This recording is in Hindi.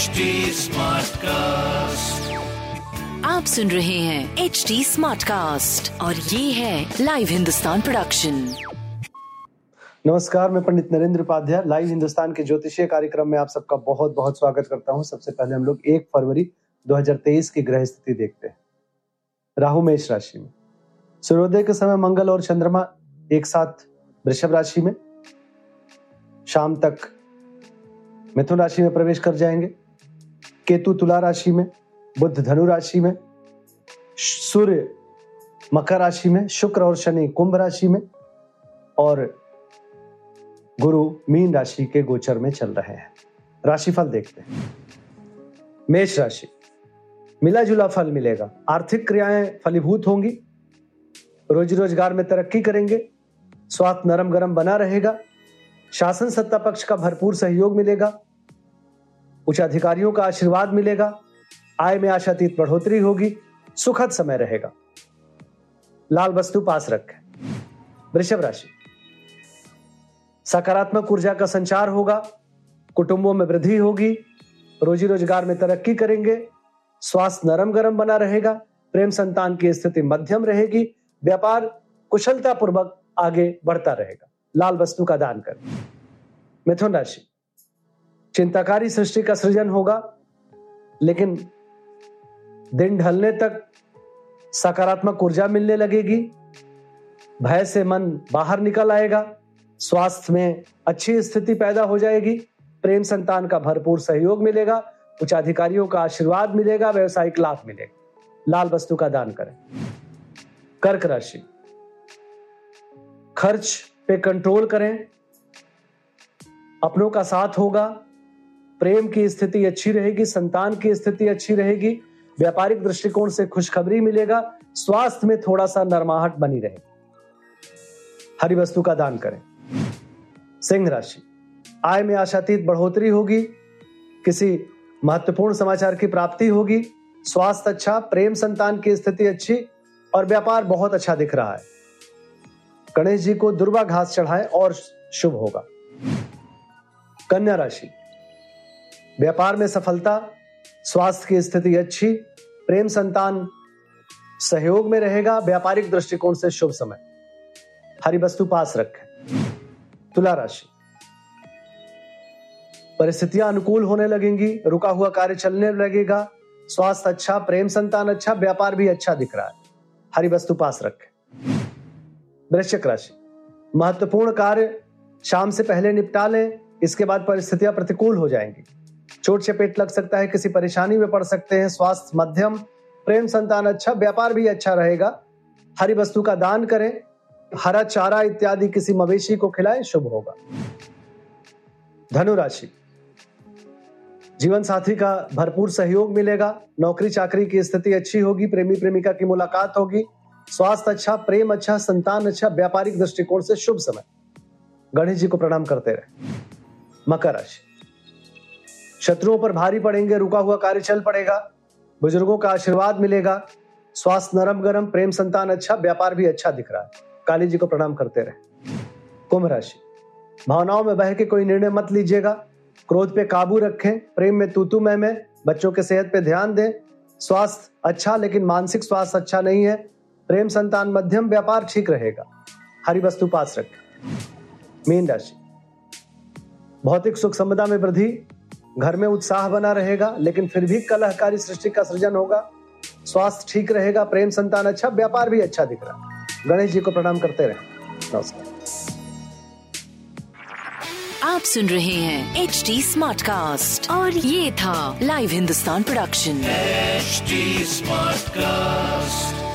HD Smartcast. आप सुन रहे हैं एच डी स्मार्ट कास्ट और ये है लाइव हिंदुस्तान प्रोडक्शन नमस्कार मैं पंडित नरेंद्र उपाध्याय लाइव हिंदुस्तान के ज्योतिषीय कार्यक्रम में आप सबका बहुत बहुत स्वागत करता हूँ। सबसे पहले हम लोग एक फरवरी 2023 की ग्रह स्थिति देखते हैं। राहु मेष राशि में। सूर्योदय के समय मंगल और चंद्रमा एक साथ वृषभ राशि में। शाम तक मिथुन राशि में प्रवेश कर जाएँगे। केतु तुला राशि में बुद्ध धनु राशि में, सूर्य मकर राशि में, शुक्र और शनि कुंभ राशि में, और गुरु मीन राशि के गोचर में चल रहे हैं। राशिफल देखते हैं। मेष राशि मिला जुला फल मिलेगा। आर्थिक क्रियाएँ फलीभूत होंगी। रोजी रोज़गार में तरक्की करेंगे। स्वास्थ्य नरम गरम बना रहेगा। शासन सत्ता पक्ष का भरपूर सहयोग मिलेगा। उच्च अधिकारियों का आशीर्वाद मिलेगा। आय में आशातीत बढ़ोतरी होगी। सुखद समय रहेगा। लाल वस्तु पास रखें। वृषभ राशि। सकारात्मक ऊर्जा का संचार होगा। कुटुंबों में वृद्धि होगी। रोजी रोज़गार में तरक्की करेंगे। स्वास्थ्य नरम गरम बना रहेगा। प्रेम संतान की स्थिति मध्यम रहेगी। व्यापार कुशलता पूर्वक आगे बढ़ता रहेगा। लाल वस्तु का दान करें। मिथुन राशि। चिंताकारी सृष्टि का सृजन होगा, लेकिन दिन ढलने तक सकारात्मक ऊर्जा मिलने लगेगी। भय से मन बाहर निकल आएगा, स्वास्थ्य में अच्छी स्थिति पैदा हो जाएगी, प्रेम संतान का भरपूर सहयोग मिलेगा उच्च अधिकारियों का आशीर्वाद मिलेगा, व्यवसायिक लाभ मिलेगा। लाल वस्तु का दान करें। कर्क राशि। खर्च पे कंट्रोल करें। अपनों का साथ होगा प्रेम की स्थिति अच्छी रहेगी, संतान की स्थिति अच्छी रहेगी, व्यापारिक दृष्टिकोण से खुशखबरी मिलेगा, स्वास्थ्य में थोड़ा सा नरमाहट बनी रहेगी। हरी वस्तु का दान करें। सिंह राशि। आय में आशातीत बढ़ोतरी होगी, किसी महत्वपूर्ण समाचार की प्राप्ति होगी, स्वास्थ्य अच्छा प्रेम संतान की स्थिति अच्छी और व्यापार बहुत अच्छा दिख रहा है। गणेश जी को दुर्वा घास चढ़ाए और शुभ होगा। कन्या राशि। व्यापार में सफलता, स्वास्थ्य की स्थिति अच्छी, प्रेम संतान सहयोग में रहेगा, व्यापारिक दृष्टिकोण से शुभ समय। हरी वस्तु पास रखें। तुला राशि। परिस्थितियाँ अनुकूल होने लगेंगी, रुका हुआ कार्य चलने लगेगा, स्वास्थ्य अच्छा प्रेम संतान अच्छा व्यापार भी अच्छा दिख रहा है। हरी वस्तु पास रखें। वृश्चिक राशि। महत्वपूर्ण कार्य शाम से पहले निपटा लें, इसके बाद परिस्थितियाँ प्रतिकूल हो जाएँगी। चोट चपेट लग सकता है, किसी परेशानी में पड़ सकते हैं, स्वास्थ्य मध्यम, प्रेम संतान अच्छा व्यापार भी अच्छा रहेगा। हरी वस्तु का दान करें, हरा चारा इत्यादि किसी मवेशी को खिलाएँ, शुभ होगा। धनु राशि जीवन साथी का भरपूर सहयोग मिलेगा नौकरी चाकरी की स्थिति अच्छी होगी प्रेमी प्रेमिका की मुलाकात होगी, स्वास्थ्य अच्छा प्रेम अच्छा संतान अच्छा व्यापारिक दृष्टिकोण से शुभ समय। गणेश जी को प्रणाम करते रहे। मकर राशि। शत्रुओं पर भारी पड़ेंगे, रुका हुआ कार्य चल पड़ेगा, बुज़ुर्गों का आशीर्वाद मिलेगा स्वास्थ्य नरम गरम, प्रेम संतान अच्छा व्यापार भी अच्छा दिख रहा है। काली जी को प्रणाम करते रहे। कुंभ राशि। भावनाओं में बह के कोई निर्णय मत लीजिएगा। क्रोध पे काबू रखें, प्रेम में तूतू मैं में बच्चों के सेहत पे ध्यान दें। स्वास्थ्य अच्छा लेकिन मानसिक स्वास्थ्य अच्छा नहीं है। प्रेम संतान मध्यम, व्यापार ठीक रहेगा। हरी वस्तु पास रखें। मीन राशि। भौतिक सुख संपदा में वृद्धि घर में उत्साह बना रहेगा लेकिन फिर भी कलहकारी सृष्टि का सृजन होगा। स्वास्थ्य ठीक रहेगा प्रेम संतान अच्छा व्यापार भी अच्छा दिख रहा है। गणेश जी को प्रणाम करते रहे। नमस्कार। आप सुन रहे हैं एच डी स्मार्ट कास्ट और ये था live Hindustan production smart Smartcast.